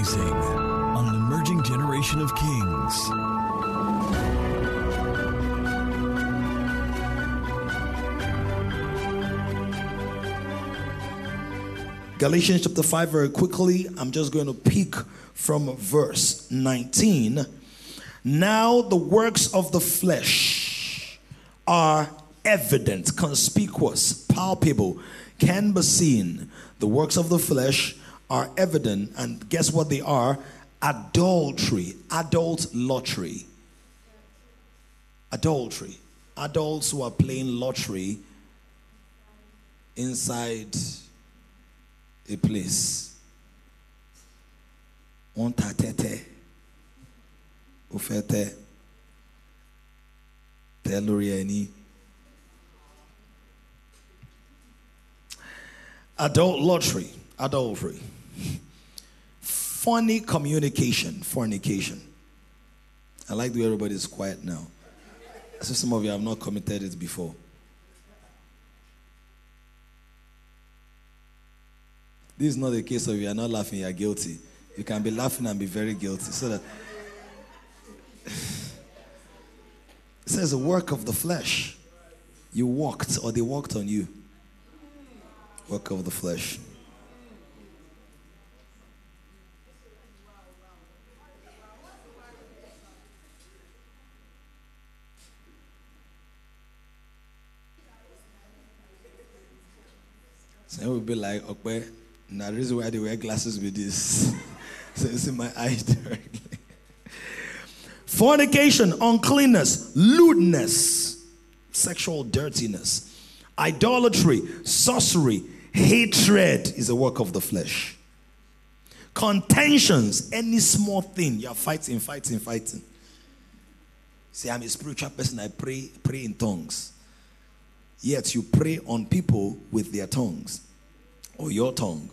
Rising on an emerging generation of kings. Galatians chapter 5, very quickly. I'm just going to pick from verse 19. Now the works of the flesh are evident, conspicuous, palpable, can be seen. The works of the flesh are evident, and guess what they are? Adultery, adult lottery. Adultery. Adults who are playing lottery inside a place. On tatete. Ufete. Teluriani. Adult lottery, adultery. Funny communication, fornication. I like the way everybody is quiet now. So some of you have not committed it before. This is not the case of you are not laughing, you are guilty. You can be laughing and be very guilty. So that it says a work of the flesh. You walked or they walked on you. Work of the flesh. Some will be like, okay, now the reason why they wear glasses with this. so it's in my eyes directly. Fornication, uncleanness, lewdness, sexual dirtiness, idolatry, sorcery, hatred is a work of the flesh. Contentions, any small thing, you're fighting, fighting, fighting. See, I'm a spiritual person, I pray, pray in tongues. Yet you pray on people with their tongues or your tongue.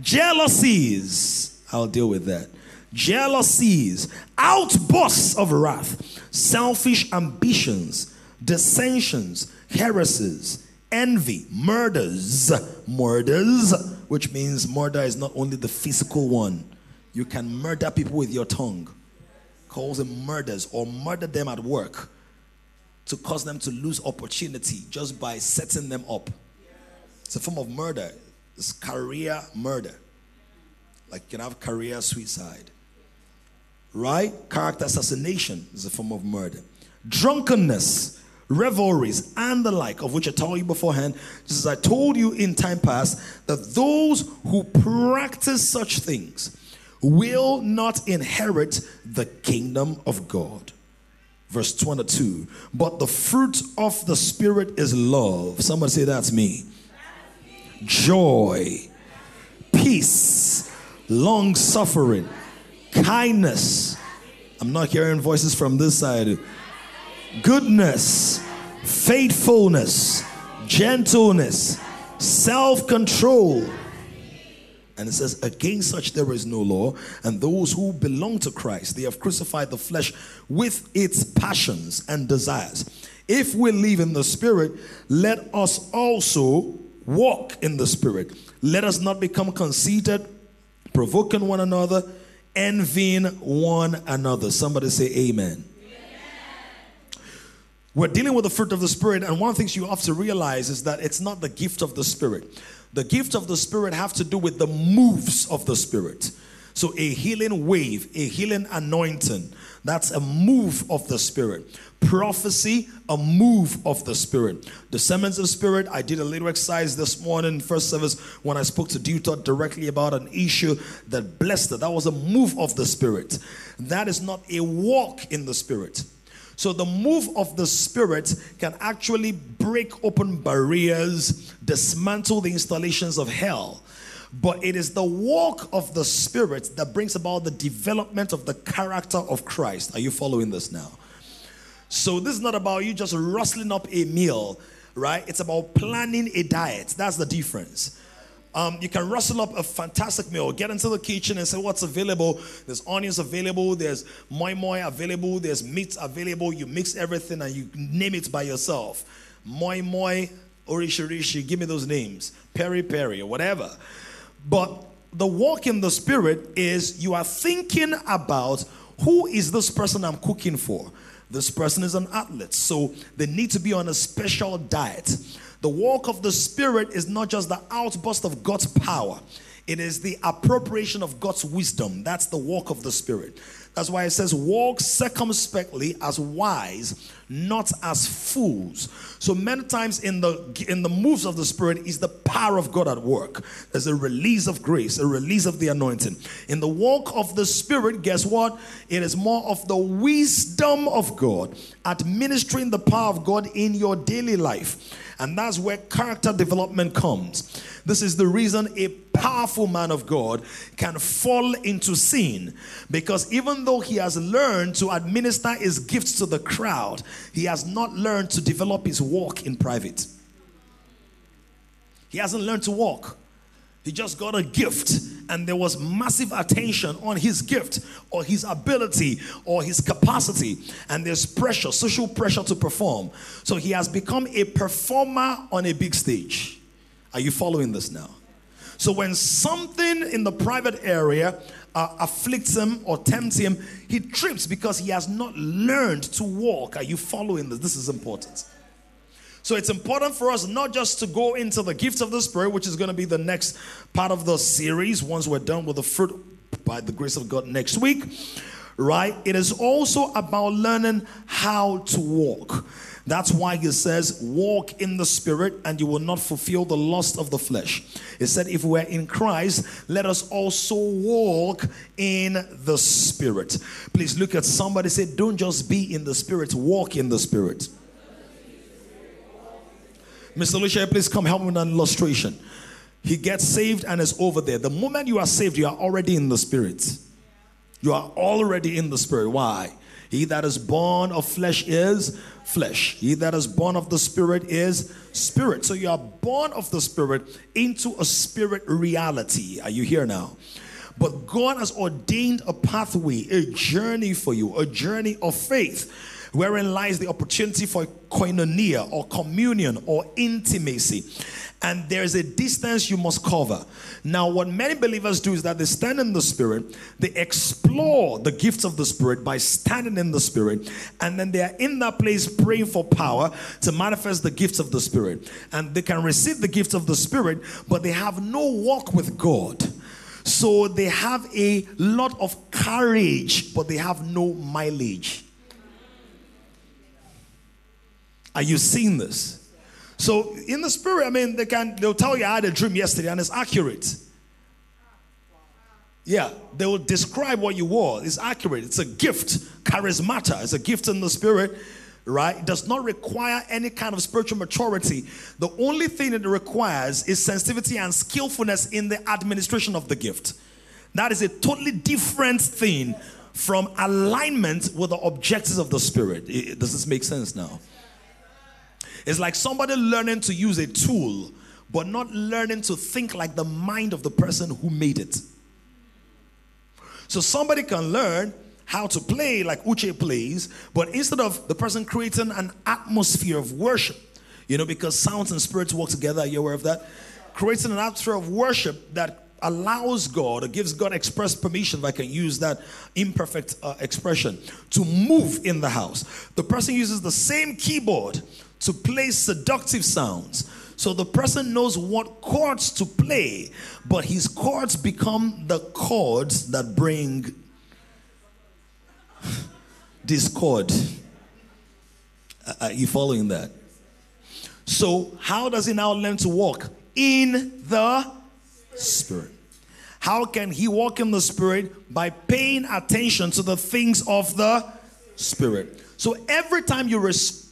Jealousies, I'll deal with that. Jealousies, outbursts of wrath, selfish ambitions, dissensions, heresies, envy, murders, murders, which means murder is not only the physical one. You can murder people with your tongue, calls them murders, or murder them at work to cause them to lose opportunity just by setting them up. It's a form of murder. It's career murder. Like you can have career suicide. Right? Character assassination is a form of murder. Drunkenness, revelries, and the like, of which I told you beforehand, just as I told you in time past, that those who practice such things will not inherit the kingdom of God. Verse 22 But the fruit of the Spirit is love. Somebody say, That's me. Joy, peace, long suffering, kindness. I'm not hearing voices from this side. Goodness, faithfulness, gentleness, self control. And it says, Against such there is no law. And those who belong to Christ, they have crucified the flesh with its passions and desires. If we live in the Spirit, let us also walk in the Spirit. Let us not become conceited, provoking one another, envying one another. Somebody say, Amen. We're dealing with the fruit of the Spirit, and one things you have to realize is that it's not the gift of the Spirit. The gift of the Spirit have to do with the moves of the Spirit. So a healing wave, a healing anointing, that's a move of the Spirit. Prophecy, a move of the Spirit. The summons of Spirit, I did a little exercise this morning, first service, when I spoke to Deuter directly about an issue that blessed her. That was a move of the Spirit. That is not a walk in the Spirit. So the move of the Spirit can actually break open barriers, dismantle the installations of hell. But it is the walk of the Spirit that brings about the development of the character of Christ. Are you following this now? So this is not about you just rustling up a meal, right? It's about planning a diet. That's the difference. Um, you can rustle up a fantastic meal. Get into the kitchen and say what's available. There's onions available. There's moi moi available. There's meat available. You mix everything and you name it by yourself. Moi moi, Orishirishi, give me those names. Peri Peri, or whatever. But the walk in the spirit is you are thinking about who is this person I'm cooking for? This person is an athlete, so they need to be on a special diet. The walk of the Spirit is not just the outburst of God's power, it is the appropriation of God's wisdom. That's the walk of the Spirit. That's why it says, Walk circumspectly as wise, not as fools. So many times in the in the moves of the Spirit is the power of God at work. There's a release of grace, a release of the anointing. In the walk of the Spirit, guess what? It is more of the wisdom of God administering the power of God in your daily life. And that's where character development comes. This is the reason a powerful man of God can fall into sin because even though he has learned to administer his gifts to the crowd, he has not learned to develop his walk in private. He hasn't learned to walk. He just got a gift, and there was massive attention on his gift or his ability or his capacity, and there's pressure, social pressure to perform. So he has become a performer on a big stage. Are you following this now? So when something in the private area uh, afflicts him or tempts him, he trips because he has not learned to walk. Are you following this? This is important. So it's important for us not just to go into the gift of the Spirit, which is going to be the next part of the series once we're done with the fruit by the grace of God next week, right? It is also about learning how to walk. That's why he says, Walk in the Spirit, and you will not fulfill the lust of the flesh. He said, If we're in Christ, let us also walk in the Spirit. Please look at somebody, say, Don't just be in the Spirit, walk in the Spirit. Mr. Lucia, please come help me with an illustration. He gets saved and is over there. The moment you are saved, you are already in the spirit. You are already in the spirit. Why? He that is born of flesh is flesh. He that is born of the spirit is spirit. So you are born of the spirit into a spirit reality. Are you here now? But God has ordained a pathway, a journey for you, a journey of faith wherein lies the opportunity for koinonia or communion or intimacy. And there's a distance you must cover. Now, what many believers do is that they stand in the Spirit, they explore the gifts of the Spirit by standing in the Spirit, and then they are in that place praying for power to manifest the gifts of the Spirit. And they can receive the gifts of the Spirit, but they have no walk with God. So they have a lot of courage, but they have no mileage. Are you seeing this? So in the spirit, I mean, they can they'll tell you I had a dream yesterday and it's accurate. Yeah, they will describe what you were. It's accurate. It's a gift, charismata. It's a gift in the spirit, right? It does not require any kind of spiritual maturity. The only thing it requires is sensitivity and skillfulness in the administration of the gift. That is a totally different thing from alignment with the objectives of the spirit. Does this make sense now? It's like somebody learning to use a tool, but not learning to think like the mind of the person who made it. So somebody can learn how to play like Uche plays, but instead of the person creating an atmosphere of worship, you know, because sounds and spirits work together, are you aware of that? Creating an atmosphere of worship that allows God or gives God express permission, if I can use that imperfect uh, expression, to move in the house. The person uses the same keyboard to play seductive sounds. So the person knows what chords to play, but his chords become the chords that bring discord. Are you following that? So, how does he now learn to walk? In the Spirit. How can he walk in the Spirit? By paying attention to the things of the Spirit. So, every time you respond,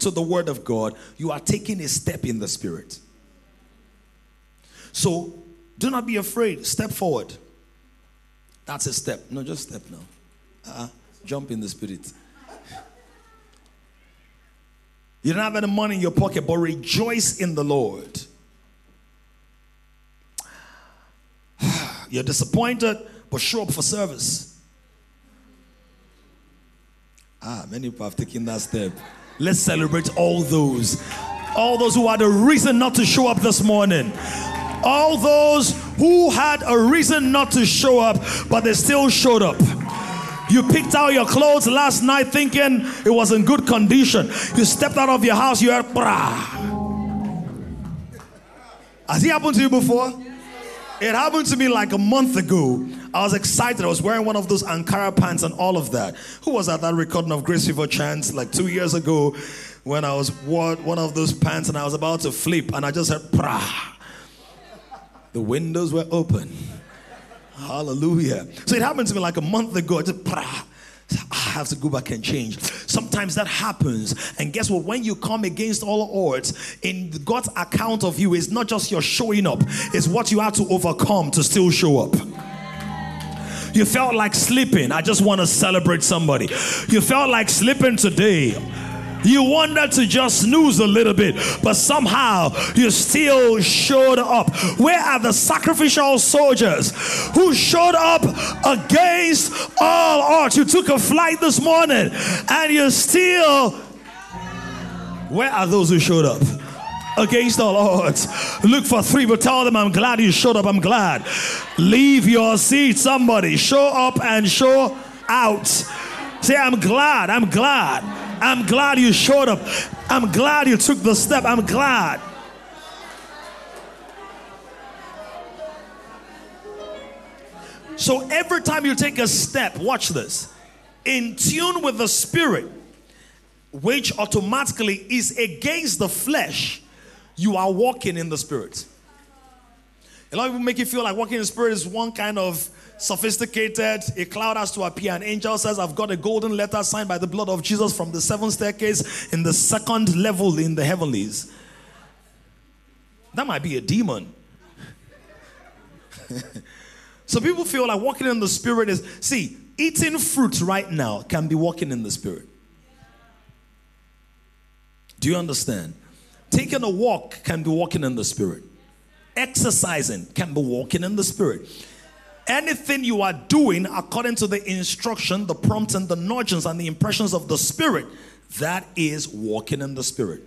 to the word of God, you are taking a step in the spirit. So do not be afraid. Step forward. That's a step. No, just step now. Uh-uh. Jump in the spirit. You don't have any money in your pocket, but rejoice in the Lord. You're disappointed, but show up for service. Ah, many people have taken that step. Let's celebrate all those All those who had a reason not to show up this morning. All those who had a reason not to show up, but they still showed up. You picked out your clothes last night thinking it was in good condition. You stepped out of your house, you heard, brah. Has it happened to you before? It happened to me like a month ago. I was excited. I was wearing one of those Ankara pants and all of that. Who was at that recording of Grace River Chance like two years ago when I was wore one of those pants and I was about to flip and I just heard, brah. The windows were open. Hallelujah. So it happened to me like a month ago. I just, brah. I have to go back and change. Sometimes that happens. And guess what? When you come against all odds, in God's account of you, it's not just your showing up, it's what you have to overcome to still show up. You felt like sleeping. I just want to celebrate somebody. You felt like sleeping today. You wanted to just snooze a little bit, but somehow you still showed up. Where are the sacrificial soldiers who showed up against all odds? You took a flight this morning and you still. Where are those who showed up? Against all odds. Look for three, but tell them, I'm glad you showed up. I'm glad. Leave your seat, somebody. Show up and show out. Say, I'm glad. I'm glad. I'm glad you showed up. I'm glad you took the step. I'm glad. So every time you take a step, watch this, in tune with the spirit, which automatically is against the flesh, you are walking in the spirit. A lot of people make you feel like walking in the spirit is one kind of sophisticated. A cloud has to appear. An angel says, I've got a golden letter signed by the blood of Jesus from the seventh staircase in the second level in the heavenlies. That might be a demon. so people feel like walking in the spirit is, see, eating fruit right now can be walking in the spirit. Do you understand? Taking a walk can be walking in the spirit. Exercising can be walking in the spirit. Anything you are doing according to the instruction, the prompts, and the nudgings and the impressions of the spirit, that is walking in the spirit.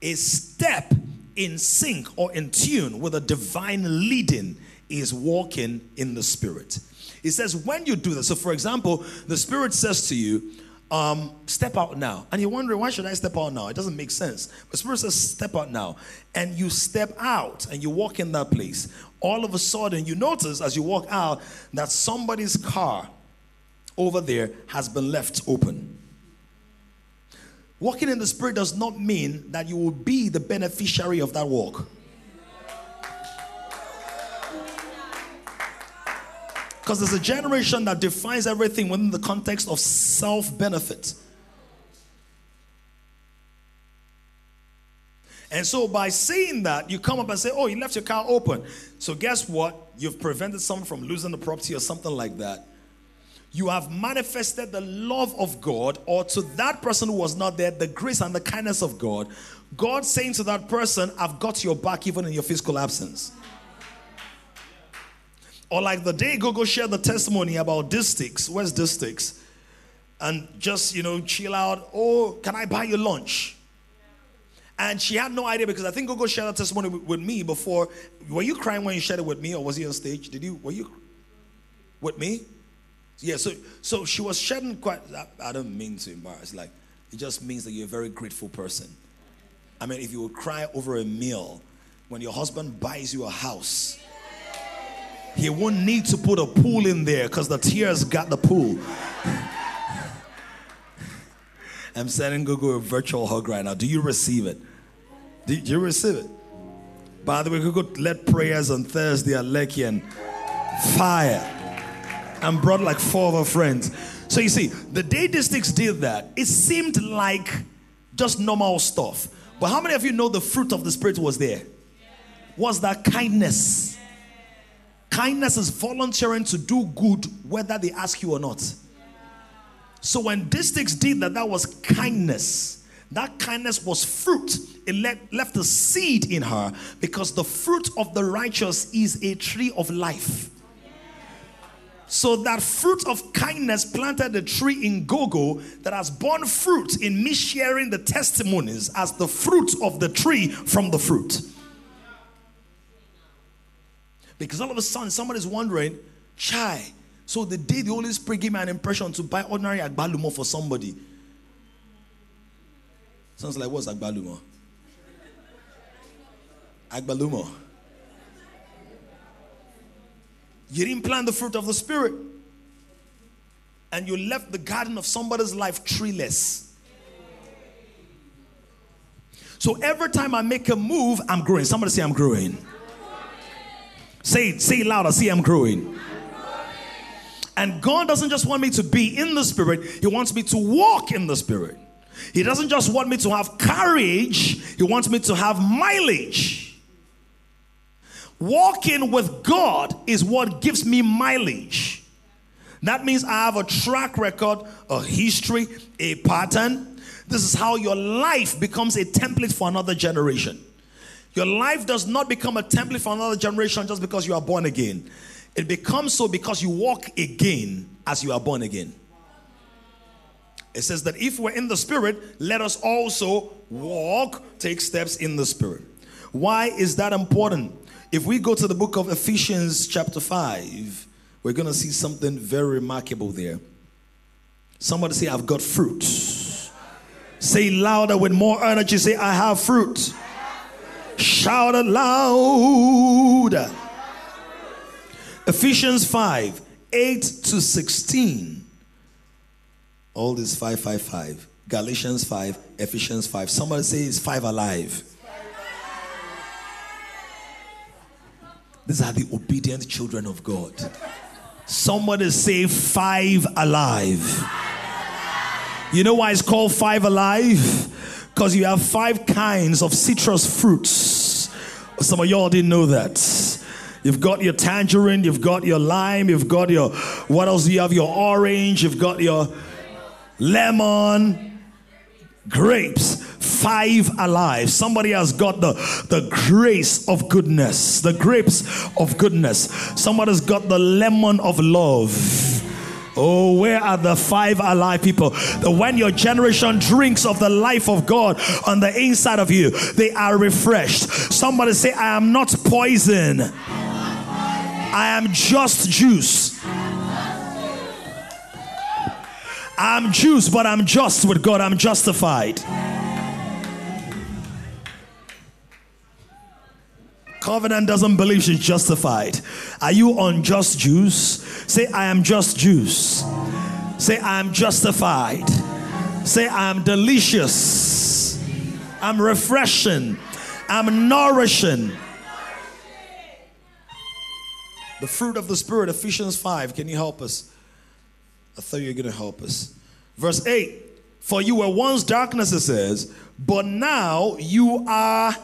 A step in sync or in tune with a divine leading is walking in the spirit. It says when you do that, so for example, the spirit says to you, um, step out now. And you're wondering, why should I step out now? It doesn't make sense. But Spirit says, step out now. And you step out and you walk in that place. All of a sudden, you notice as you walk out that somebody's car over there has been left open. Walking in the Spirit does not mean that you will be the beneficiary of that walk. Because there's a generation that defines everything within the context of self benefit. And so, by saying that, you come up and say, Oh, you left your car open. So, guess what? You've prevented someone from losing the property or something like that. You have manifested the love of God, or to that person who was not there, the grace and the kindness of God. God saying to that person, I've got your back even in your physical absence. Or like the day Gogo shared the testimony about Distix, where's Distix? And just, you know, chill out. Oh, can I buy you lunch? And she had no idea because I think Gogo shared that testimony with, me before. Were you crying when you shared it with me or was he on stage? Did you, were you with me? Yeah, so so she was shedding quite, I, I don't mean to embarrass, like, it just means that you're a very grateful person. I mean, if you would cry over a meal when your husband buys you a house, he won't need to put a pool in there because the tears got the pool. I'm sending Gogo a virtual hug right now. Do you receive it? Do you receive it? By the way, Gogo led prayers on Thursday at Lekki and fire and brought like four of our friends. So you see, the day Distix did that, it seemed like just normal stuff. But how many of you know the fruit of the Spirit was there? Was that kindness? Kindness is volunteering to do good whether they ask you or not. So when Distix did that, that was kindness. That kindness was fruit. It left a seed in her because the fruit of the righteous is a tree of life. So that fruit of kindness planted a tree in Gogo that has borne fruit in me sharing the testimonies as the fruit of the tree from the fruit. Because all of a sudden somebody's wondering, chai. So the day the Holy Spirit gave me an impression to buy ordinary agbalumo for somebody. Sounds like what's agbalumo? Agbalumo. You didn't plant the fruit of the Spirit. And you left the garden of somebody's life treeless. So every time I make a move, I'm growing. Somebody say, I'm growing. Say it, say it louder. See, I'm growing. And God doesn't just want me to be in the Spirit, He wants me to walk in the Spirit. He doesn't just want me to have courage, He wants me to have mileage. Walking with God is what gives me mileage. That means I have a track record, a history, a pattern. This is how your life becomes a template for another generation. Your life does not become a template for another generation just because you are born again. It becomes so because you walk again as you are born again. It says that if we're in the Spirit, let us also walk, take steps in the Spirit. Why is that important? If we go to the book of Ephesians, chapter 5, we're going to see something very remarkable there. Somebody say, I've got fruit. Say louder with more energy. Say, I have fruit. Shout it loud. Ephesians 5 8 to 16. All this 555. Galatians 5, Ephesians 5. Somebody say it's 5 alive. These are the obedient children of God. Somebody say five alive. You know why it's called five alive? Because you have five kinds of citrus fruits. Some of y'all didn't know that. You've got your tangerine, you've got your lime, you've got your, what else do you have? Your orange, you've got your lemon, grapes five alive. Somebody has got the, the grace of goodness, the grapes of goodness. Somebody's got the lemon of love. Oh, where are the five alive people? When your generation drinks of the life of God on the inside of you, they are refreshed. Somebody say, I am not poison, I am just juice. I'm juice, but I'm just with God. I'm justified. Covenant doesn't believe she's justified. Are you unjust Jews? Say, I am just Jews. Say, I am justified. Say, I am delicious. I'm refreshing. I'm nourishing. The fruit of the Spirit, Ephesians 5. Can you help us? I thought you were going to help us. Verse 8 For you were once darkness, it says, but now you are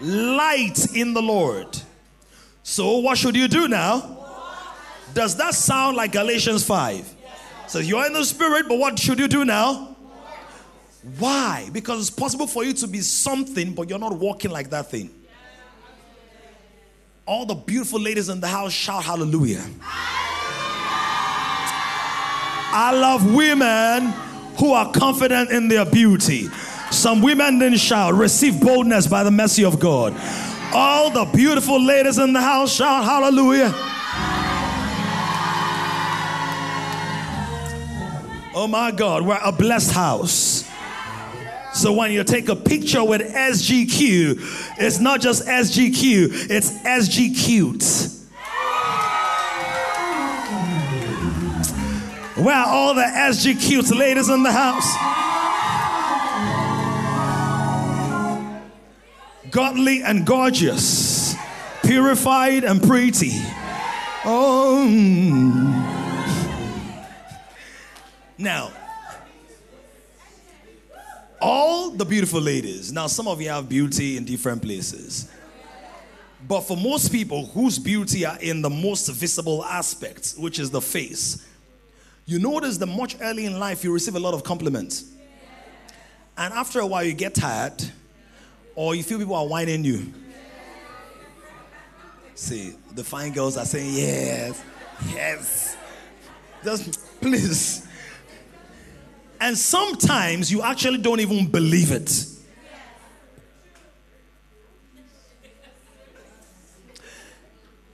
light in the Lord. So, what should you do now? Does that sound like Galatians 5? So, you're in the spirit, but what should you do now? Why? Because it's possible for you to be something, but you're not walking like that thing. All the beautiful ladies in the house shout hallelujah. I love women who are confident in their beauty. Some women didn't shout, receive boldness by the mercy of God. All the beautiful ladies in the house shout hallelujah. Oh my God, we're a blessed house. So when you take a picture with SGQ, it's not just SGQ, it's SG cute. Where are all the SG cute ladies in the house? Godly and gorgeous, purified and pretty. Oh. Now, all the beautiful ladies, now some of you have beauty in different places. But for most people whose beauty are in the most visible aspect, which is the face, you notice that much early in life you receive a lot of compliments. And after a while you get tired or you feel people are whining you. See, the fine girls are saying yes, yes. Just please. And sometimes you actually don't even believe it.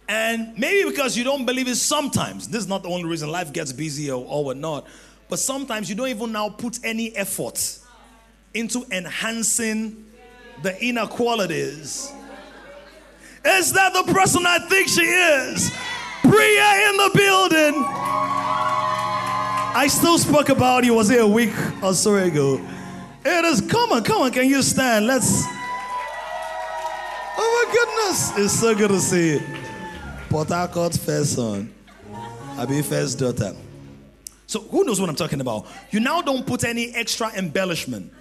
And maybe because you don't believe it sometimes, this is not the only reason life gets busy or, or whatnot, but sometimes you don't even now put any effort into enhancing the inequalities. Is that the person I think she is? Priya in the building. I still spoke about you, was it a week or so ago? It is, come on, come on, can you stand? Let's. Oh my goodness, it's so good to see you. Port first son, Abi first daughter. So who knows what I'm talking about? You now don't put any extra embellishment.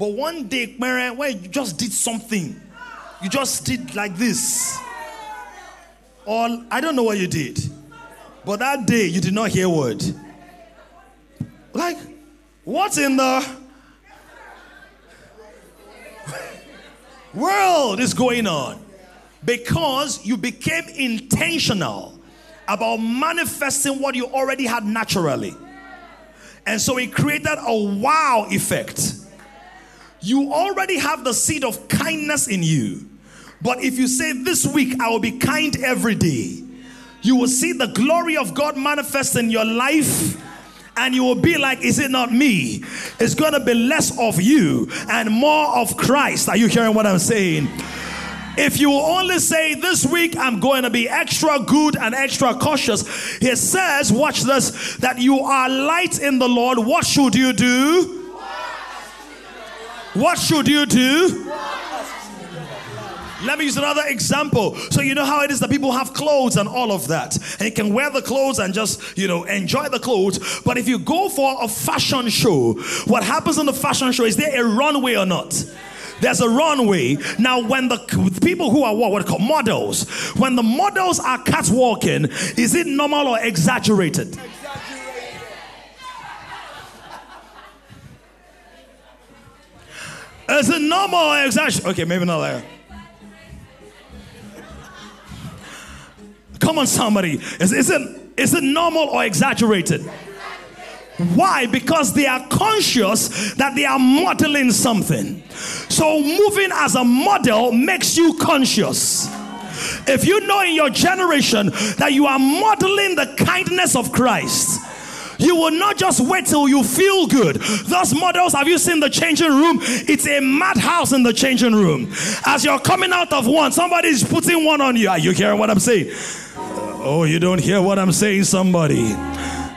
But one day, where you just did something, you just did like this. Or I don't know what you did. But that day you did not hear word. Like, what's in the world is going on? because you became intentional about manifesting what you already had naturally. And so it created a wow effect. You already have the seed of kindness in you. But if you say, This week I will be kind every day, you will see the glory of God manifest in your life. And you will be like, Is it not me? It's going to be less of you and more of Christ. Are you hearing what I'm saying? If you only say this week I'm going to be extra good and extra cautious, he says, watch this, that you are light in the Lord. What should you do? What should you do? Let me use another example. So you know how it is that people have clothes and all of that. And you can wear the clothes and just, you know, enjoy the clothes. But if you go for a fashion show, what happens in the fashion show is there a runway or not? There's a runway. Now, when the people who are what, what call models, when the models are catwalking, is it normal or exaggerated? Is it normal or exaggerated? Okay, maybe not there. Come on, somebody. Is, is, it, is it normal or exaggerated? Why? Because they are conscious that they are modeling something. So, moving as a model makes you conscious. If you know in your generation that you are modeling the kindness of Christ, you will not just wait till you feel good. Those models, have you seen the changing room? It's a madhouse in the changing room. As you're coming out of one, somebody is putting one on you. Are you hearing what I'm saying? Oh, you don't hear what I'm saying, somebody.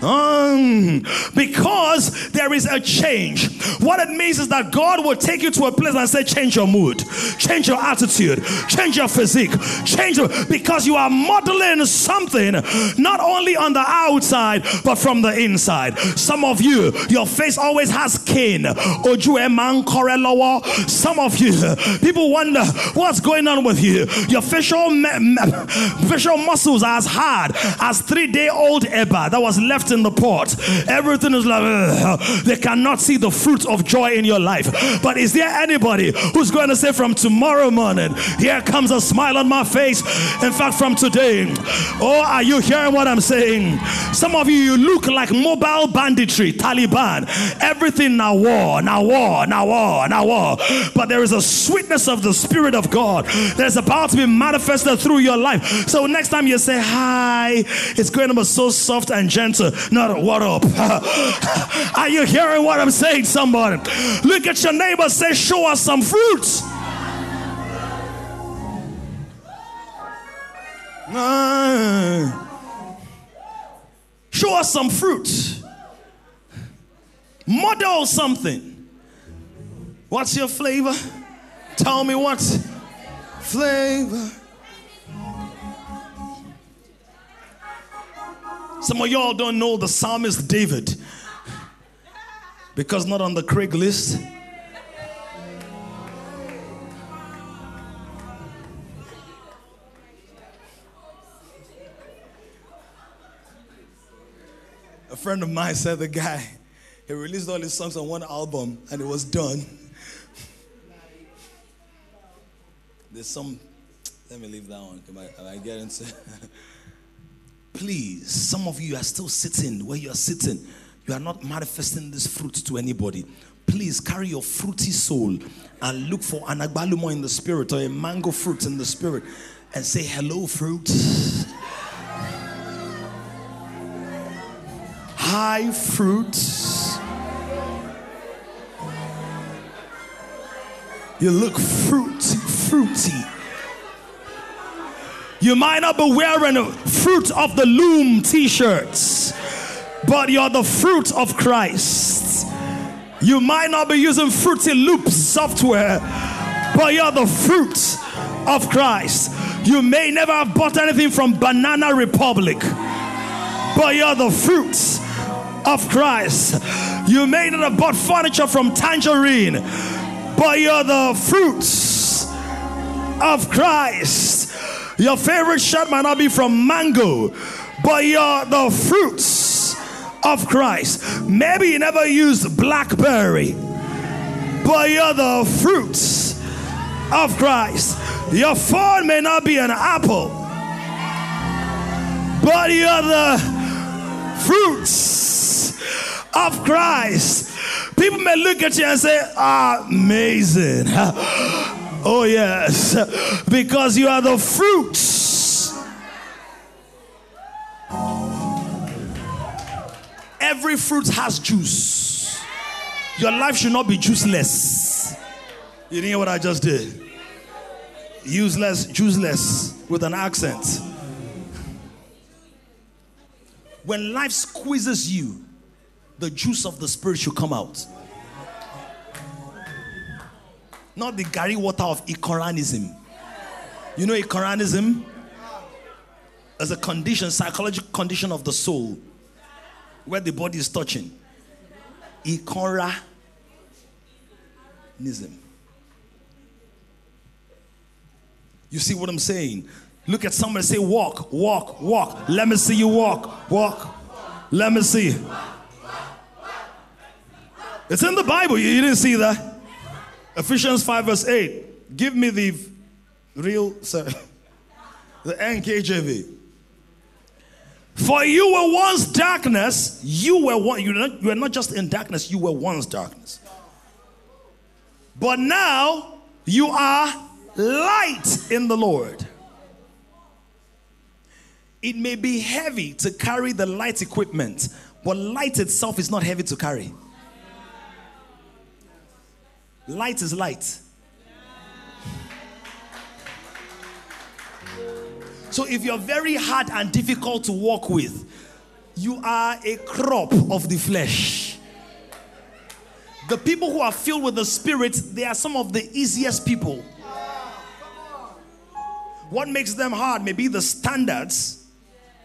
Um, because there is a change. What it means is that God will take you to a place and say, change your mood, change your attitude, change your physique, change your, because you are modeling something not only on the outside but from the inside. Some of you, your face always has cane. Some of you, people wonder what's going on with you. Your facial facial muscles are as hard as three day old Eba that was left in the pot. Everything is like, ugh. they cannot see the fruit of joy in your life. But is there anybody who's going to say from tomorrow morning, here comes a smile on my face? In fact, from today, oh, are you hearing what I'm saying? Some of you, you look like mobile banditry, Taliban. Everything now war, now war, now war, now war. But there is a sweetness of the Spirit of God that's about to be manifested through your life. So next time you say hi, it's going to be so soft and gentle not what up. Are you hearing what I'm saying, somebody? Look at your neighbor, say, Show us some fruits. Show us some fruit. Model something. What's your flavor? Tell me what flavor. Some of y'all don't know the psalmist David because not on the Craigslist. A friend of mine said the guy, he released all his songs on one album and it was done. There's some, let me leave that one. I, I get into please, some of you are still sitting where you are sitting. You are not manifesting this fruit to anybody. Please carry your fruity soul and look for an agbalumo in the spirit or a mango fruit in the spirit and say, Hello, fruit. Hi, fruit. You look fruity, fruity. You might not be wearing a fruit of the loom t shirts, but you're the fruit of Christ. You might not be using Fruity Loops software, but you're the fruit of Christ. You may never have bought anything from Banana Republic, but you're the fruit of Christ. You may not have bought furniture from Tangerine, but you're the fruits of Christ. Your favorite shirt might not be from Mango, but you're the fruits of Christ. Maybe you never used Blackberry, but you're the fruits of Christ. Your phone may not be an apple, but you're the fruits of Christ. People may look at you and say, Amazing. Oh, yes, because you are the fruits. Every fruit has juice. Your life should not be juiceless. You didn't hear what I just did? Useless, juiceless with an accent. When life squeezes you, the juice of the spirit should come out. Not the Gary water of Ikoranism. You know Ikoranism? As a condition, psychological condition of the soul, where the body is touching. Ikoranism. You see what I'm saying? Look at somebody say, walk, walk, walk. Let me see you walk, walk. Let me see. It's in the Bible. You didn't see that? Ephesians 5, verse 8. Give me the real, sorry, the NKJV. For you were once darkness, you were one, you were, not, you were not just in darkness, you were once darkness. But now you are light in the Lord. It may be heavy to carry the light equipment, but light itself is not heavy to carry. Light is light. So if you're very hard and difficult to walk with, you are a crop of the flesh. The people who are filled with the Spirit, they are some of the easiest people. What makes them hard may be the standards,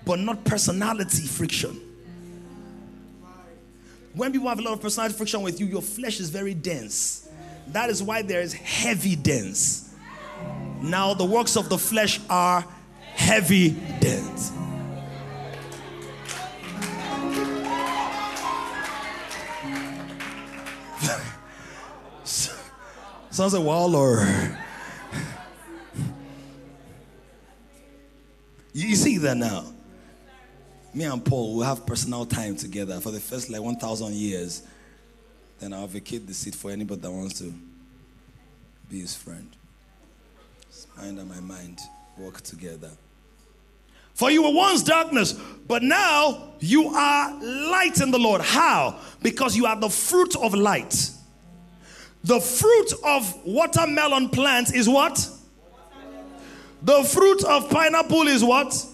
but not personality friction. When people have a lot of personality friction with you, your flesh is very dense. That is why there is heavy dense. Now, the works of the flesh are heavy dense. Sounds like well, or you see that now. Me and Paul will have personal time together for the first like 1,000 years. Then I'll vacate the seat for anybody that wants to be his friend. His mind and my mind work together. For you were once darkness, but now you are light in the Lord. How? Because you are the fruit of light. The fruit of watermelon plant is what? The fruit of pineapple is what?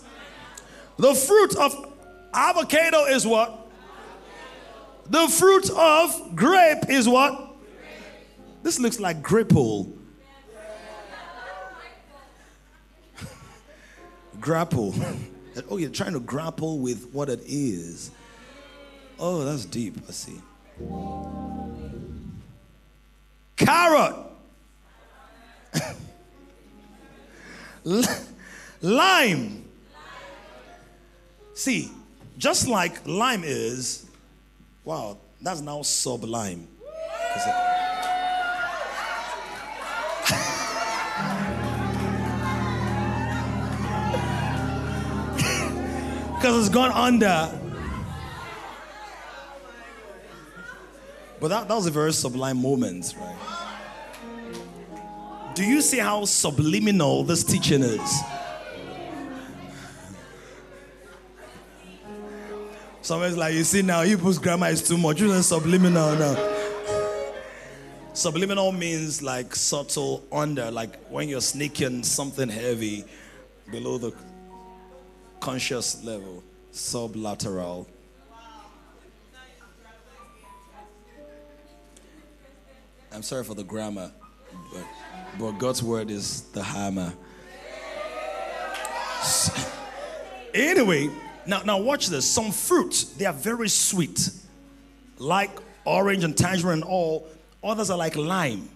The fruit of avocado is what? The fruit of grape is what? This looks like grapple. grapple. oh, you're trying to grapple with what it is. Oh, that's deep. I see. Carrot. lime. See, just like lime is, wow, that's now sublime. because it's gone under. But that, that was a very sublime moment, right? Do you see how subliminal this teaching is? Somebody's like, you see now, Hebrews grammar is too much. You know, subliminal now. Subliminal means like subtle under, like when you're sneaking something heavy below the conscious level. Sublateral. I'm sorry for the grammar, but, but God's word is the hammer. Anyway, now, now watch this. Some fruits, they are very sweet, like orange and tangerine and all. Others are like lime.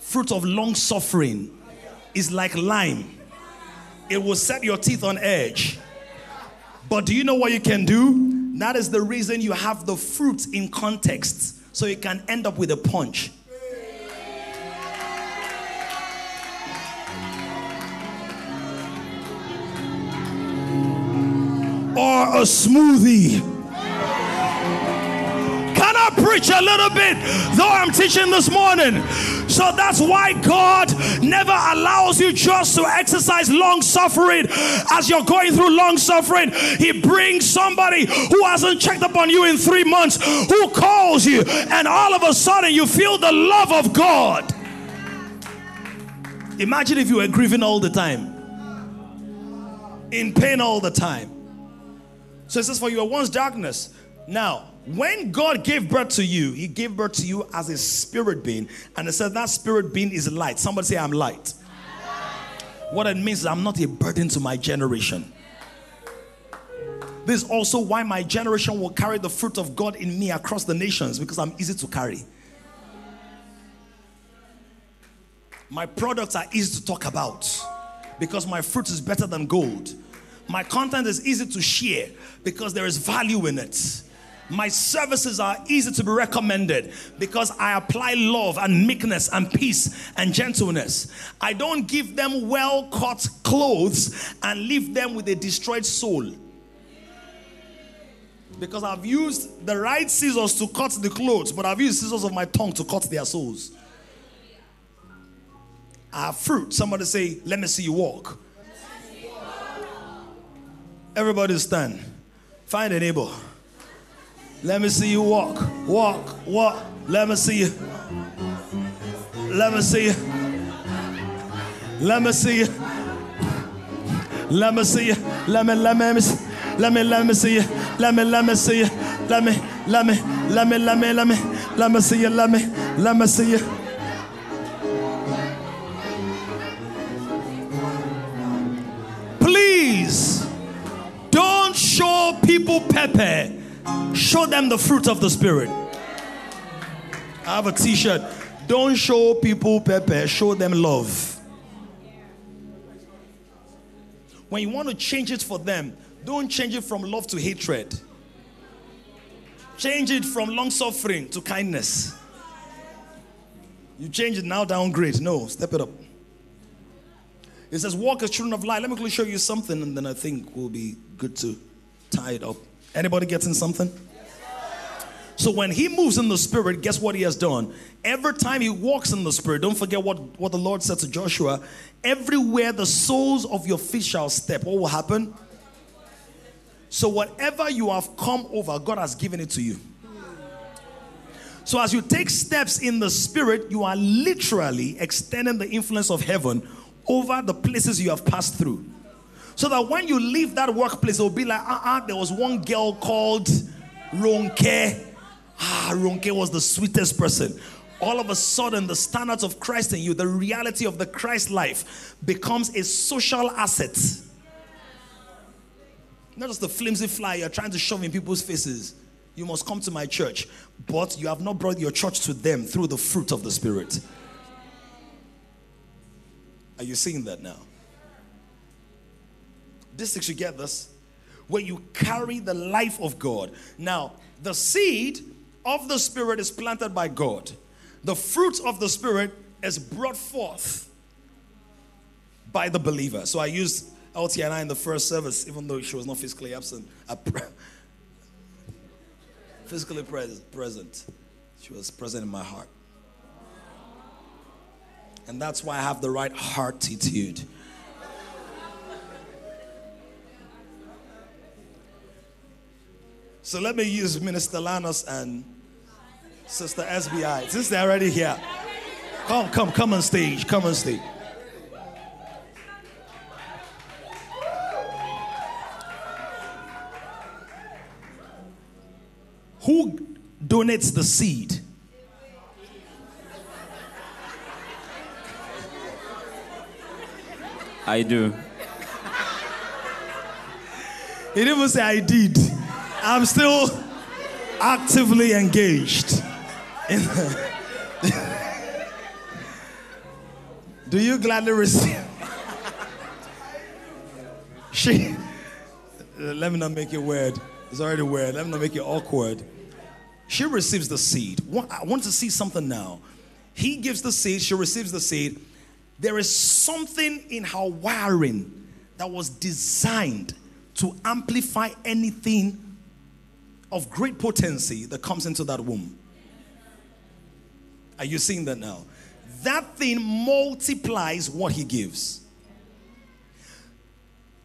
Fruit of long suffering is like lime. It will set your teeth on edge. But do you know what you can do? That is the reason you have the fruit in context. So you can end up with a punch. Or a smoothie. Can I preach a little bit? Though I'm teaching this morning. So that's why God never allows you just to exercise long suffering as you're going through long suffering. He brings somebody who hasn't checked up on you in three months, who calls you, and all of a sudden you feel the love of God. Imagine if you were grieving all the time, in pain all the time. So it says, For you were once darkness. Now, when God gave birth to you, He gave birth to you as a spirit being, and it said that spirit being is light. Somebody say, I'm light. What it means is I'm not a burden to my generation. This is also why my generation will carry the fruit of God in me across the nations because I'm easy to carry. My products are easy to talk about because my fruit is better than gold. My content is easy to share because there is value in it. My services are easy to be recommended because I apply love and meekness and peace and gentleness. I don't give them well cut clothes and leave them with a destroyed soul. Because I've used the right scissors to cut the clothes, but I've used scissors of my tongue to cut their souls. I have fruit. Somebody say, Let me see you walk. Everybody stand. Find a neighbor. Let me see you walk. Walk. Walk. Let me see you. Let me see you. Let me see you. Let me see you. Let me let me let me let me see you. Let me let me see you. Let me let me let me let me let me let me see you. Let me let me see you. People pepper Show them the fruit of the Spirit. I have a t shirt. Don't show people pepper, show them love. When you want to change it for them, don't change it from love to hatred. Change it from long suffering to kindness. You change it now, downgrade. No, step it up. It says, Walk as children of light. Let me quickly show you something, and then I think we'll be good to tie it up. Anybody getting something? So when he moves in the spirit, guess what he has done? Every time he walks in the spirit, don't forget what, what the Lord said to Joshua everywhere the soles of your feet shall step, what will happen? So whatever you have come over, God has given it to you. So as you take steps in the spirit, you are literally extending the influence of heaven over the places you have passed through. So that when you leave that workplace, it'll be like, uh uh-uh, uh there was one girl called Ronke. Ah, Ronke was the sweetest person. All of a sudden, the standards of Christ in you, the reality of the Christ life, becomes a social asset. Not just the flimsy fly you're trying to shove in people's faces. You must come to my church, but you have not brought your church to them through the fruit of the Spirit. Are you seeing that now? This you get this, where you carry the life of God. Now, the seed of the Spirit is planted by God. The fruit of the Spirit is brought forth by the believer. So I used LT and I in the first service, even though she was not physically absent, physically present. She was present in my heart. And that's why I have the right heartitude. So let me use Minister Lanos and Sister SBI. Since they're already here, come, come, come on stage. Come on stage. Who donates the seed? I do. He didn't even say I did. I'm still actively engaged. Do you gladly receive? she. Let me not make it weird. It's already weird. Let me not make it awkward. She receives the seed. I want to see something now. He gives the seed, she receives the seed. There is something in her wiring that was designed to amplify anything of great potency that comes into that womb. Are you seeing that now? That thing multiplies what he gives.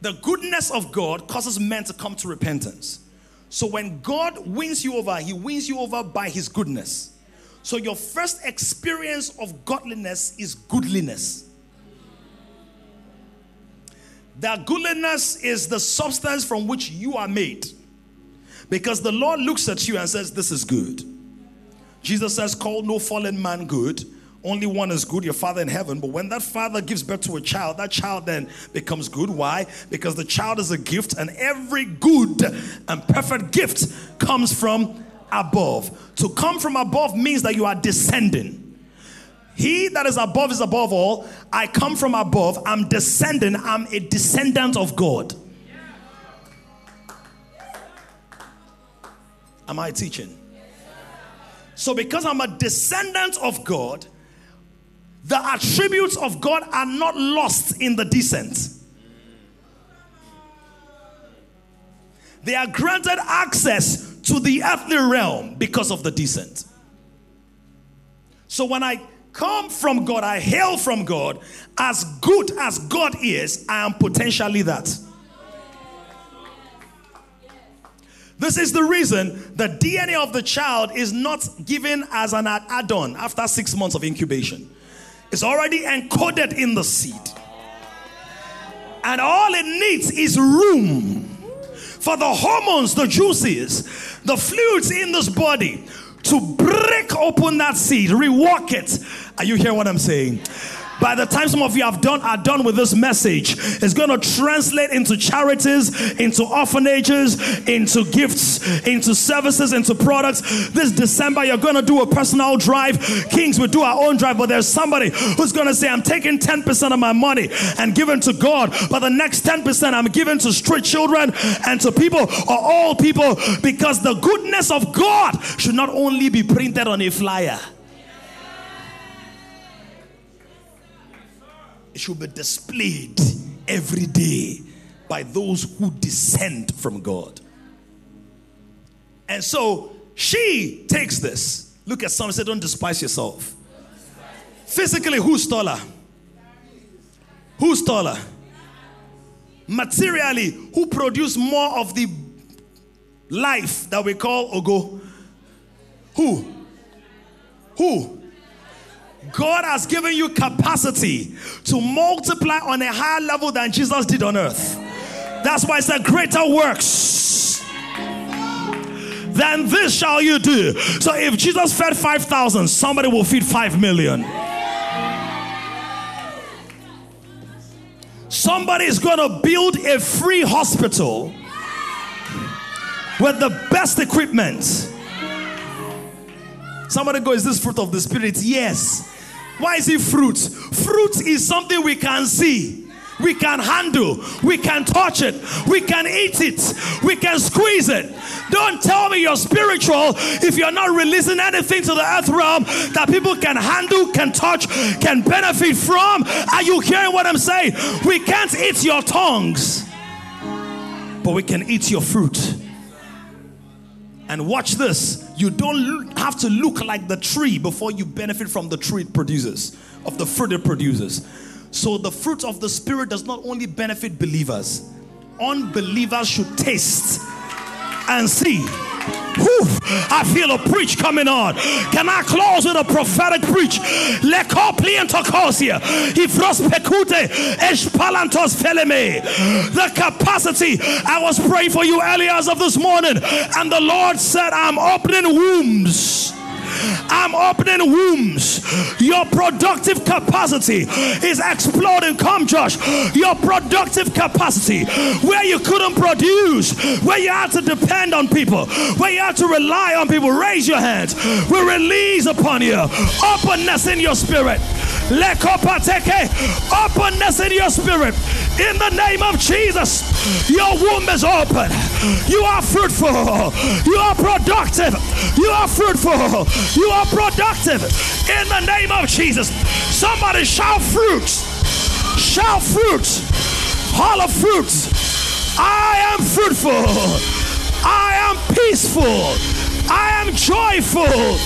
The goodness of God causes men to come to repentance. So when God wins you over, he wins you over by his goodness. So your first experience of godliness is goodliness. That goodliness is the substance from which you are made. Because the Lord looks at you and says, This is good. Jesus says, Call no fallen man good. Only one is good, your father in heaven. But when that father gives birth to a child, that child then becomes good. Why? Because the child is a gift, and every good and perfect gift comes from above. To come from above means that you are descending. He that is above is above all. I come from above. I'm descending. I'm a descendant of God. Am I teaching? So, because I'm a descendant of God, the attributes of God are not lost in the descent. They are granted access to the earthly realm because of the descent. So, when I come from God, I hail from God. As good as God is, I am potentially that. This is the reason the DNA of the child is not given as an add on after six months of incubation. It's already encoded in the seed. And all it needs is room for the hormones, the juices, the fluids in this body to break open that seed, rework it. Are you hearing what I'm saying? By the time some of you have done are done with this message, it's going to translate into charities, into orphanages, into gifts, into services, into products. This December, you're going to do a personal drive. Kings will do our own drive, but there's somebody who's going to say, "I'm taking 10% of my money and giving to God, but the next 10% I'm giving to street children and to people or all people, because the goodness of God should not only be printed on a flyer." Should be displayed every day by those who descend from God. And so she takes this. Look at someone say, Don't despise yourself. Physically, who's taller? Who's taller? Materially, who produce more of the life that we call Gogo? Who? Who? God has given you capacity to multiply on a higher level than Jesus did on earth. That's why it's a greater works than this shall you do. So if Jesus fed 5,000, somebody will feed 5 million. Somebody is going to build a free hospital with the best equipment. Somebody go, Is this fruit of the Spirit? Yes. Why is it fruit? Fruit is something we can see. we can handle, we can touch it, we can eat it, we can squeeze it. Don't tell me you're spiritual if you're not releasing anything to the earth realm that people can handle, can touch, can benefit from. Are you hearing what I'm saying? We can't eat your tongues, but we can eat your fruit. And watch this you don't have to look like the tree before you benefit from the tree it produces, of the fruit it produces. So the fruit of the Spirit does not only benefit believers, unbelievers should taste and see. Whew, I feel a preach coming on. Can I close with a prophetic preach? The capacity. I was praying for you earlier as of this morning, and the Lord said, I'm opening wombs I'm opening wombs. Your productive capacity is exploding. Come, Josh. Your productive capacity, where you couldn't produce, where you had to depend on people, where you had to rely on people, raise your hands. We release upon you openness in your spirit. Openness in your spirit. In the name of Jesus, your womb is open. You are fruitful. You are productive. You are fruitful. You are productive. In the name of Jesus. Somebody shout fruits. Shout fruits. Hall of fruits. I am fruitful. I am peaceful. I am joyful.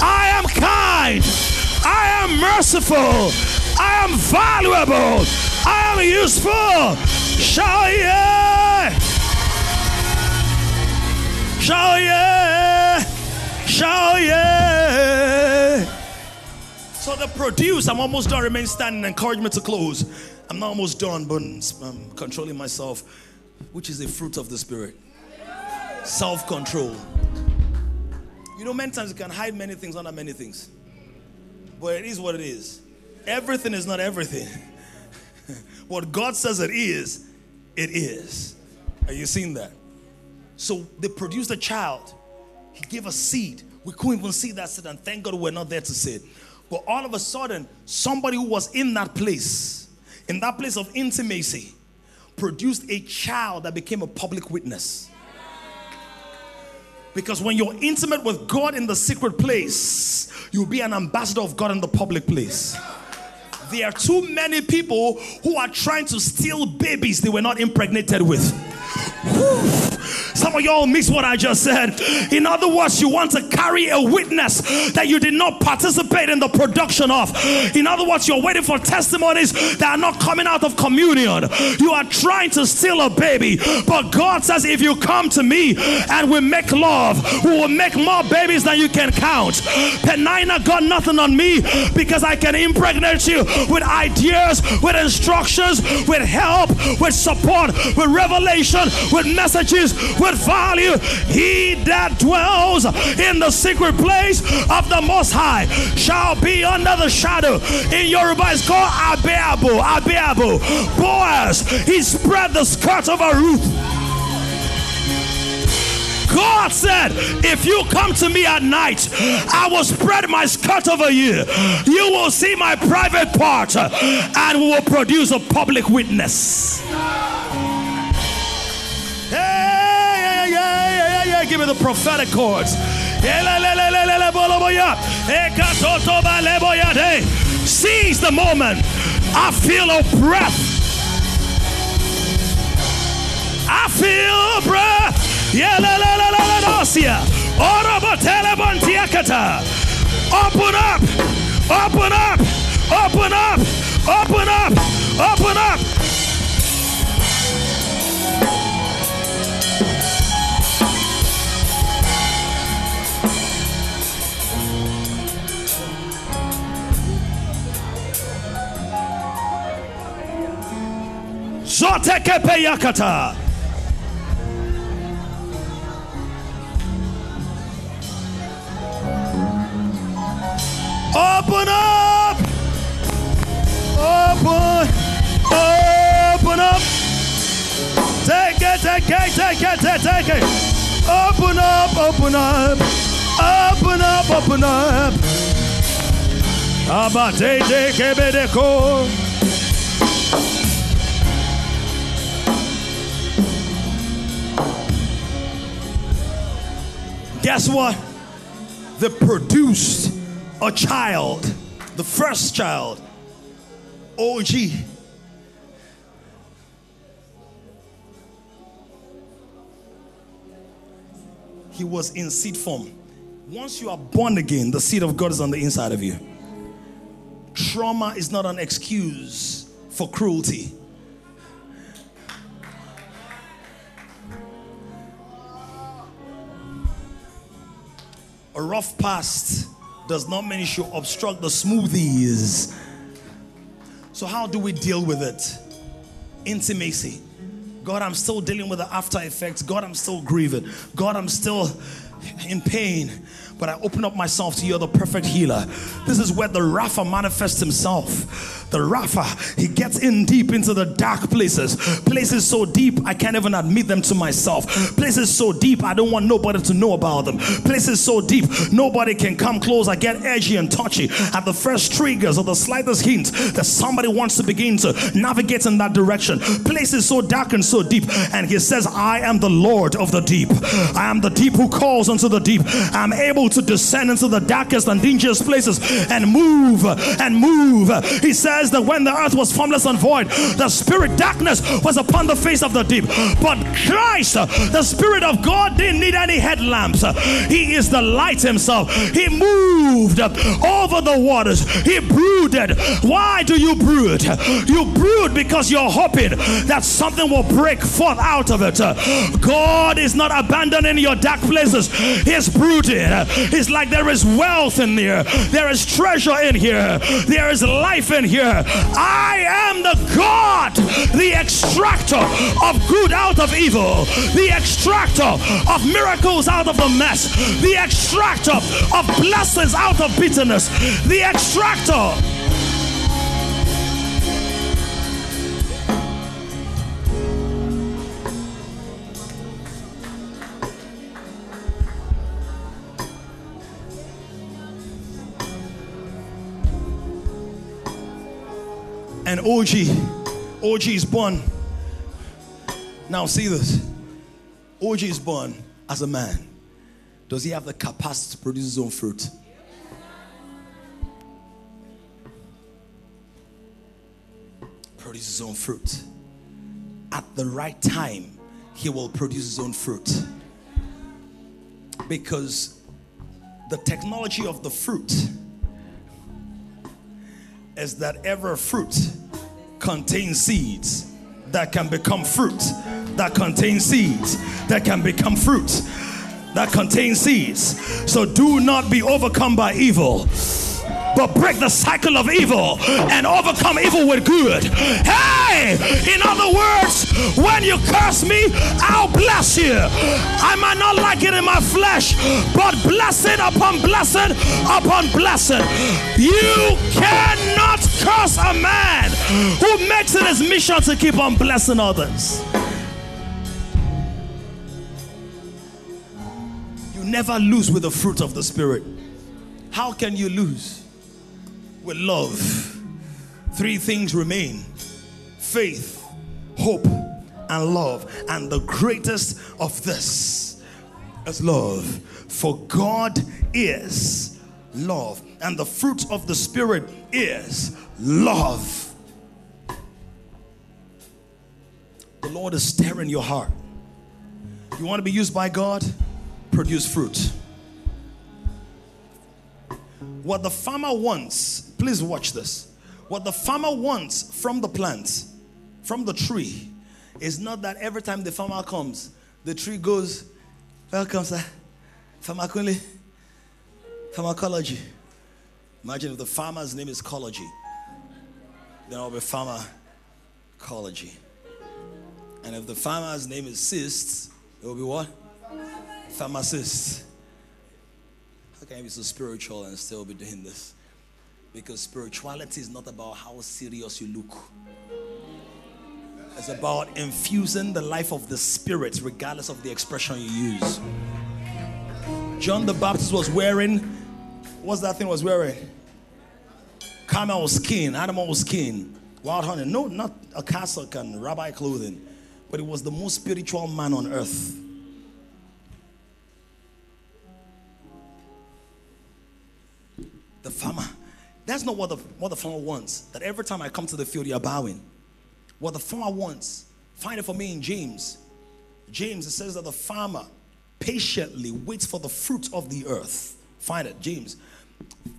I am kind. I am merciful. I am valuable. I am useful. Shout yeah. Shout yeah. Shout yeah. So the produce, I'm almost done. Remain standing. Encouragement to close. I'm not almost done, but I'm controlling myself, which is a fruit of the spirit. Self-control. You know, many times you can hide many things under many things. But it is what it is. Everything is not everything. what God says it is, it is. Are you seeing that? So they produced a child. He gave a seed. We couldn't even see that seed, and thank God we're not there to see it. But all of a sudden, somebody who was in that place, in that place of intimacy, produced a child that became a public witness. Because when you're intimate with God in the secret place, you'll be an ambassador of God in the public place. There are too many people who are trying to steal babies they were not impregnated with. Whew. Some of y'all miss what I just said. In other words, you want to carry a witness that you did not participate in the production of. In other words, you're waiting for testimonies that are not coming out of communion. You are trying to steal a baby. But God says, if you come to me and we make love, we will make more babies than you can count. Peninnah got nothing on me because I can impregnate you with ideas, with instructions, with help, with support, with revelation, with messages, with value. He that dwells in the secret place of the Most High shall be under the shadow. In Yoruba, it's called Abeabo. Abeabo. Boaz, he spread the skirts of a roof. God said, If you come to me at night, I will spread my skirt over you. You will see my private part and we will produce a public witness. Give me the prophetic chords. Seize the moment. I feel a breath. I feel a breath. Open up. Open up. Open up. Open up. Open up. Zotekepeyakata. Open up! Open! Open up! Take it, take it, take it, take it! Open up, open up! Open up, open up! Abate, take it, Guess what? They produced a child, the first child, OG. He was in seed form. Once you are born again, the seed of God is on the inside of you. Trauma is not an excuse for cruelty. A rough past does not mean you should obstruct the smoothies. So, how do we deal with it? Intimacy. God, I'm still dealing with the after effects. God, I'm still grieving. God, I'm still in pain but I open up myself to you, the perfect healer. This is where the Rapha manifests himself. The Rapha, he gets in deep into the dark places, places so deep I can't even admit them to myself, places so deep I don't want nobody to know about them, places so deep nobody can come close. I get edgy and touchy at the first triggers or the slightest hint that somebody wants to begin to navigate in that direction. Places so dark and so deep, and he says, I am the Lord of the deep. I am the deep who calls unto the deep. I'm able to descend into the darkest and dangerous places and move and move. He says that when the earth was formless and void, the spirit darkness was upon the face of the deep. But Christ, the Spirit of God, didn't need any headlamps. He is the light himself. He moved over the waters. He brooded. Why do you brood? You brood because you're hoping that something will break forth out of it. God is not abandoning your dark places. He's brooding. It's like there is wealth in there, there is treasure in here, there is life in here. I am the God, the extractor of good out of evil, the extractor of miracles out of the mess, the extractor of blessings out of bitterness, the extractor. And OG. OG is born. Now, see this. OG is born as a man. Does he have the capacity to produce his own fruit? Produce his own fruit. At the right time, he will produce his own fruit. Because the technology of the fruit is that every fruit contains seeds that can become fruit, that contains seeds that can become fruit, that contains seeds. So do not be overcome by evil but break the cycle of evil and overcome evil with good. Hey, in other words, when you curse me, I'll bless you. I might not like it in my flesh, but blessing upon blessing upon blessing. You cannot curse a man who makes it his mission to keep on blessing others. You never lose with the fruit of the Spirit. How can you lose? With love. Three things remain faith, hope, and love. And the greatest of this is love. For God is love. And the fruit of the Spirit is love. The Lord is stirring your heart. You want to be used by God? Produce fruit. What the farmer wants Please watch this. What the farmer wants from the plant, from the tree, is not that every time the farmer comes, the tree goes, Welcome, sir. Pharmacology. Pharmacology. Imagine if the farmer's name is Ecology. Then I'll be pharmacology. And if the farmer's name is cysts, it will be what? Pharmacist. How can you be so spiritual and still be doing this? Because spirituality is not about how serious you look. It's about infusing the life of the spirit, regardless of the expression you use. John the Baptist was wearing, what's that thing was wearing? Camel skin, animal skin, wild hunting. No, not a cassock and rabbi clothing, but it was the most spiritual man on earth. The farmer. That's not what the, what the farmer wants. That every time I come to the field, you're bowing. What the farmer wants, find it for me in James. James, it says that the farmer patiently waits for the fruit of the earth. Find it, James.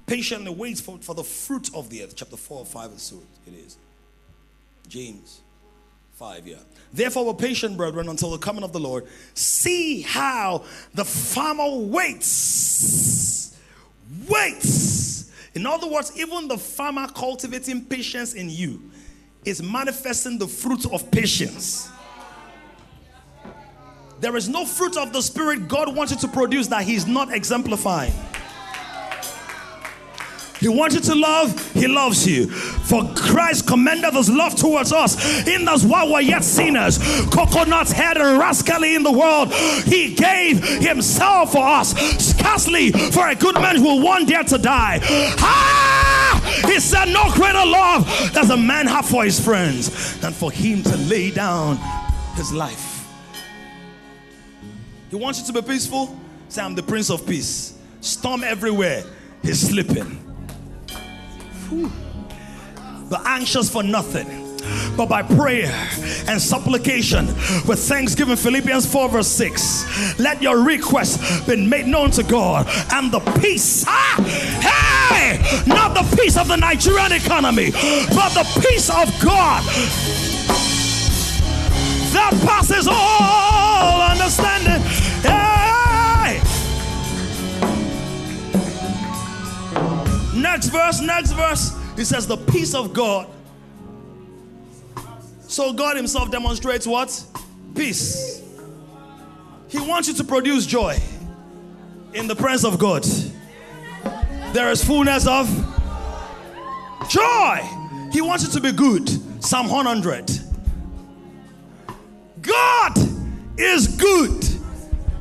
Patiently waits for, for the fruit of the earth. Chapter 4 or 5 or so it is. James 5, yeah. Therefore, we're patient, brethren, until the coming of the Lord. See how the farmer waits. Waits. In other words, even the farmer cultivating patience in you is manifesting the fruit of patience. There is no fruit of the Spirit God wants you to produce that He's not exemplifying. He wants you to love, He loves you. For Christ commended His love towards us, in us while we're yet sinners, coconuts head and rascally in the world, He gave Himself for us. Scarcely for a good man will one dare to die. Ah! He said, No greater love does a man have for his friends than for him to lay down his life. He wants you to be peaceful. Say, I'm the Prince of Peace. Storm everywhere. He's sleeping. Be anxious for nothing. But by prayer and supplication with thanksgiving, Philippians 4, verse 6, let your requests be made known to God, and the peace, ah, hey, not the peace of the Nigerian economy, but the peace of God that passes all understanding. Next verse, next verse. He says, The peace of God. So God Himself demonstrates what? Peace. He wants you to produce joy in the presence of God. There is fullness of joy. He wants you to be good. Psalm 100. God is good.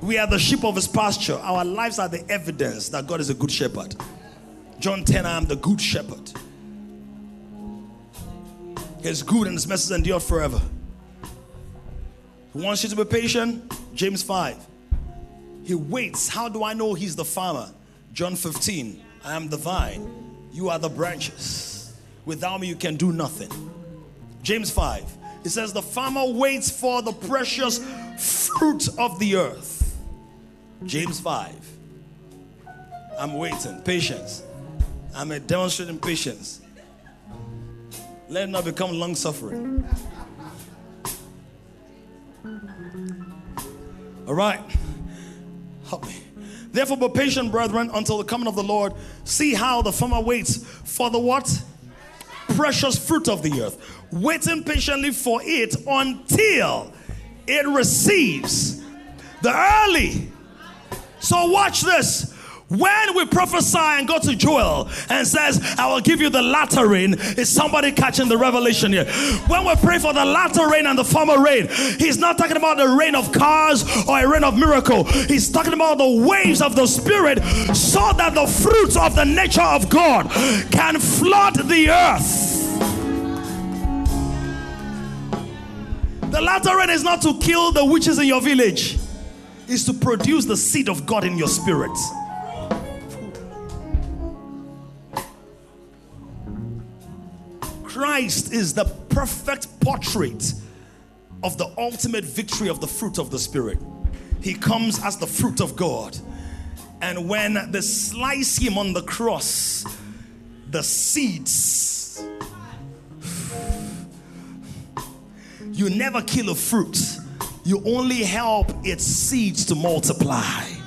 We are the sheep of his pasture. Our lives are the evidence that God is a good shepherd. John 10, I am the good shepherd. He's good and his message endure forever. He wants you to be patient. James 5. He waits. How do I know he's the farmer? John 15. I am the vine. You are the branches. Without me, you can do nothing. James 5. It says, The farmer waits for the precious fruit of the earth. James 5. I'm waiting. Patience. I'm a demonstrating patience. Let it not become long suffering. All right. Help me. Therefore, be patient, brethren, until the coming of the Lord. See how the farmer waits for the what? Precious fruit of the earth. Waiting patiently for it until it receives the early. So, watch this. When we prophesy and go to Joel and says, I will give you the latter rain, is somebody catching the revelation here? When we pray for the latter rain and the former rain, he's not talking about the rain of cars or a rain of miracle. He's talking about the waves of the Spirit so that the fruits of the nature of God can flood the earth. The latter rain is not to kill the witches in your village, it's to produce the seed of God in your spirit. Christ is the perfect portrait of the ultimate victory of the fruit of the Spirit. He comes as the fruit of God. And when they slice him on the cross, the seeds, you never kill a fruit, you only help its seeds to multiply.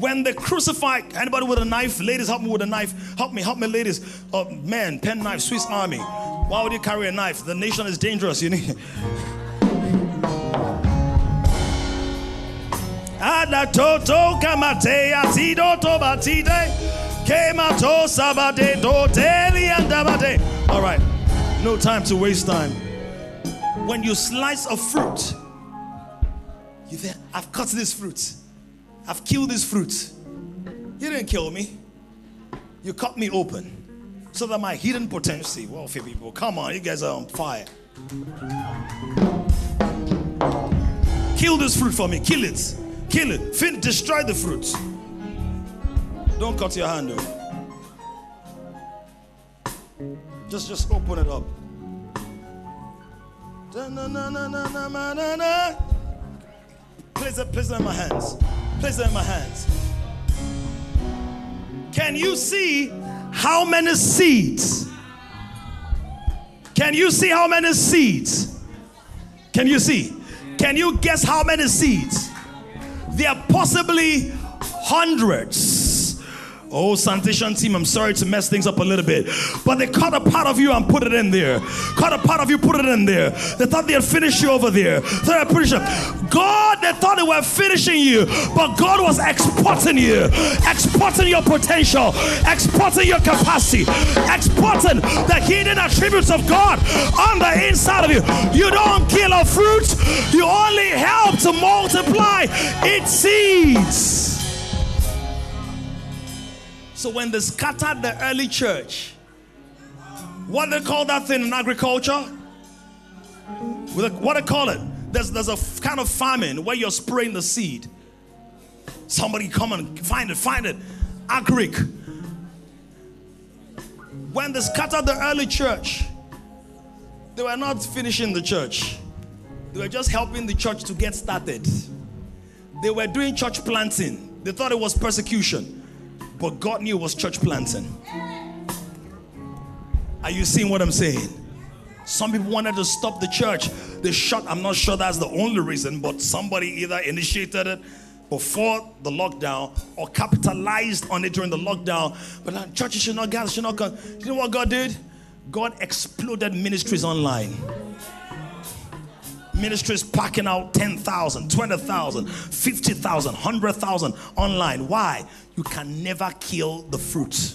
When they crucify anybody with a knife, ladies, help me with a knife. Help me, help me, ladies. Oh, man, pen knife, Swiss Army. Why would you carry a knife? The nation is dangerous. You need. Adatoto kamate asido tobatite kemato sabate doteli andabate. All right, no time to waste time. When you slice a fruit, you think, I've cut this fruit. I've killed this fruit. You didn't kill me. You cut me open so that my hidden potential, wealthy people, come on, you guys are on fire. Kill this fruit for me. Kill it. Kill it. Fin- destroy the fruit. Don't cut your hand though. Just just open it up. Place it, place it in my hands. Place it in my hands. Can you see how many seeds? Can you see how many seeds? Can you see? Can you guess how many seeds? There are possibly hundreds Oh, sanitation team, I'm sorry to mess things up a little bit. But they cut a part of you and put it in there. Cut a part of you, put it in there. They thought they'd finish you over there. They're pretty sure. God, they thought they were finishing you, but God was exporting you, exporting your potential, exporting your capacity, exporting the hidden attributes of God on the inside of you. You don't kill a fruit, you only help to multiply its seeds. So when they scattered the early church, what they call that thing in agriculture? What they call it? There's, there's a kind of famine where you're spraying the seed. Somebody come and find it, find it. Agric. When they scattered the early church, they were not finishing the church. They were just helping the church to get started. They were doing church planting. They thought it was persecution. But God knew was church planting. Are you seeing what I'm saying? Some people wanted to stop the church. They shut, I'm not sure that's the only reason, but somebody either initiated it before the lockdown or capitalized on it during the lockdown. But uh, churches should not gather, should not come. You know what God did? God exploded ministries online ministries packing out 10,000, 20,000, 50,000, 100,000 online. Why? You can never kill the fruit.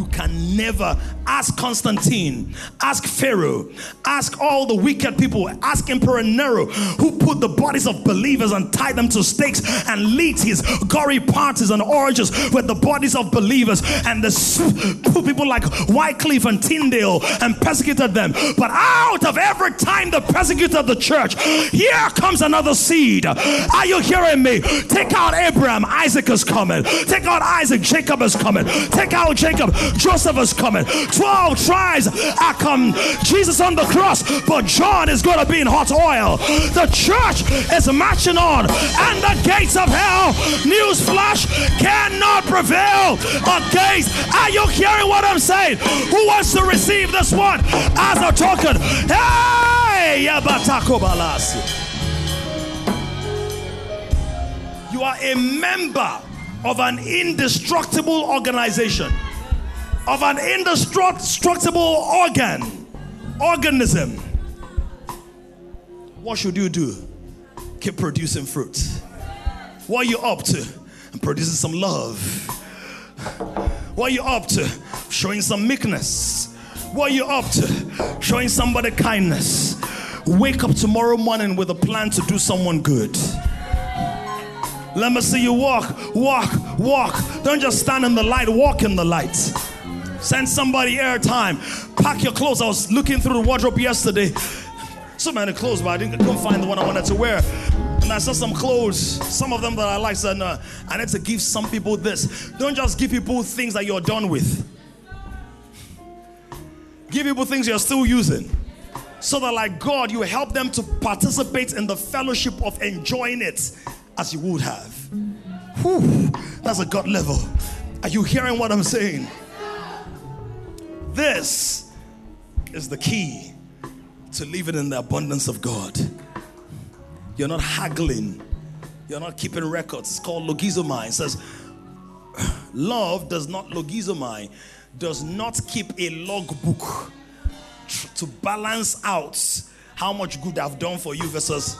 You can never ask Constantine, ask Pharaoh, ask all the wicked people, ask Emperor Nero, who put the bodies of believers and tied them to stakes and lit his gory parties and orgies with the bodies of believers and the people like Wycliffe and Tyndale and persecuted them. But out of every time they persecuted the church, here comes another seed. Are you hearing me? Take out Abraham, Isaac is coming. Take out Isaac, Jacob is coming. Take out Jacob, Joseph is coming. 12 tribes are come. Jesus on the cross, but John is going to be in hot oil. The church is marching on, and the gates of hell, newsflash, cannot prevail against. Are you hearing what I'm saying? Who wants to receive this one as a token? Hey, You are a member of an indestructible organization of an indestructible organ, organism. What should you do? Keep producing fruit. What are you up to? Producing some love. What are you up to? Showing some meekness. What are you up to? Showing somebody kindness. Wake up tomorrow morning with a plan to do someone good. Let me see you walk, walk, walk. Don't just stand in the light, walk in the light. Send somebody airtime. Pack your clothes. I was looking through the wardrobe yesterday. So many clothes, but I didn't couldn't find the one I wanted to wear. And I saw some clothes, some of them that I like. Said, no, I need to give some people this. Don't just give people things that you're done with. Give people things you're still using. So that, like God, you help them to participate in the fellowship of enjoying it as you would have. Whew, that's a God level. Are you hearing what I'm saying? This is the key to living in the abundance of God. You're not haggling, you're not keeping records. It's called logizomai. It says, Love does not logizomai, does not keep a logbook to balance out how much good I've done for you versus.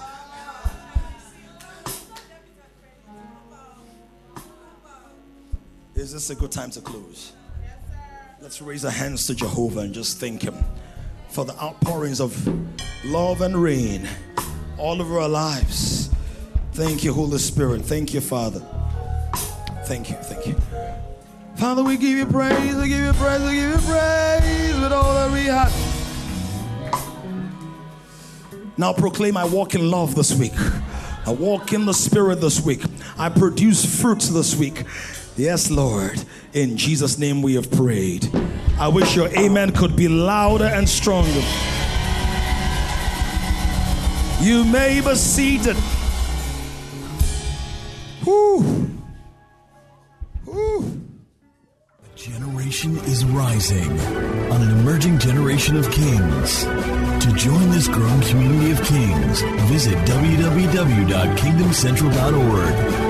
Is this a good time to close? Let's raise our hands to Jehovah and just thank Him for the outpourings of love and rain all over our lives. Thank you, Holy Spirit. Thank you, Father. Thank you, thank you. Father, we give you praise, we give you praise, we give you praise with all that we have. Now proclaim I walk in love this week. I walk in the Spirit this week. I produce fruits this week. Yes, Lord. In Jesus' name we have prayed. I wish your amen could be louder and stronger. You may be seated. Whew. Whew. A generation is rising on an emerging generation of kings. To join this growing community of kings, visit www.kingdomcentral.org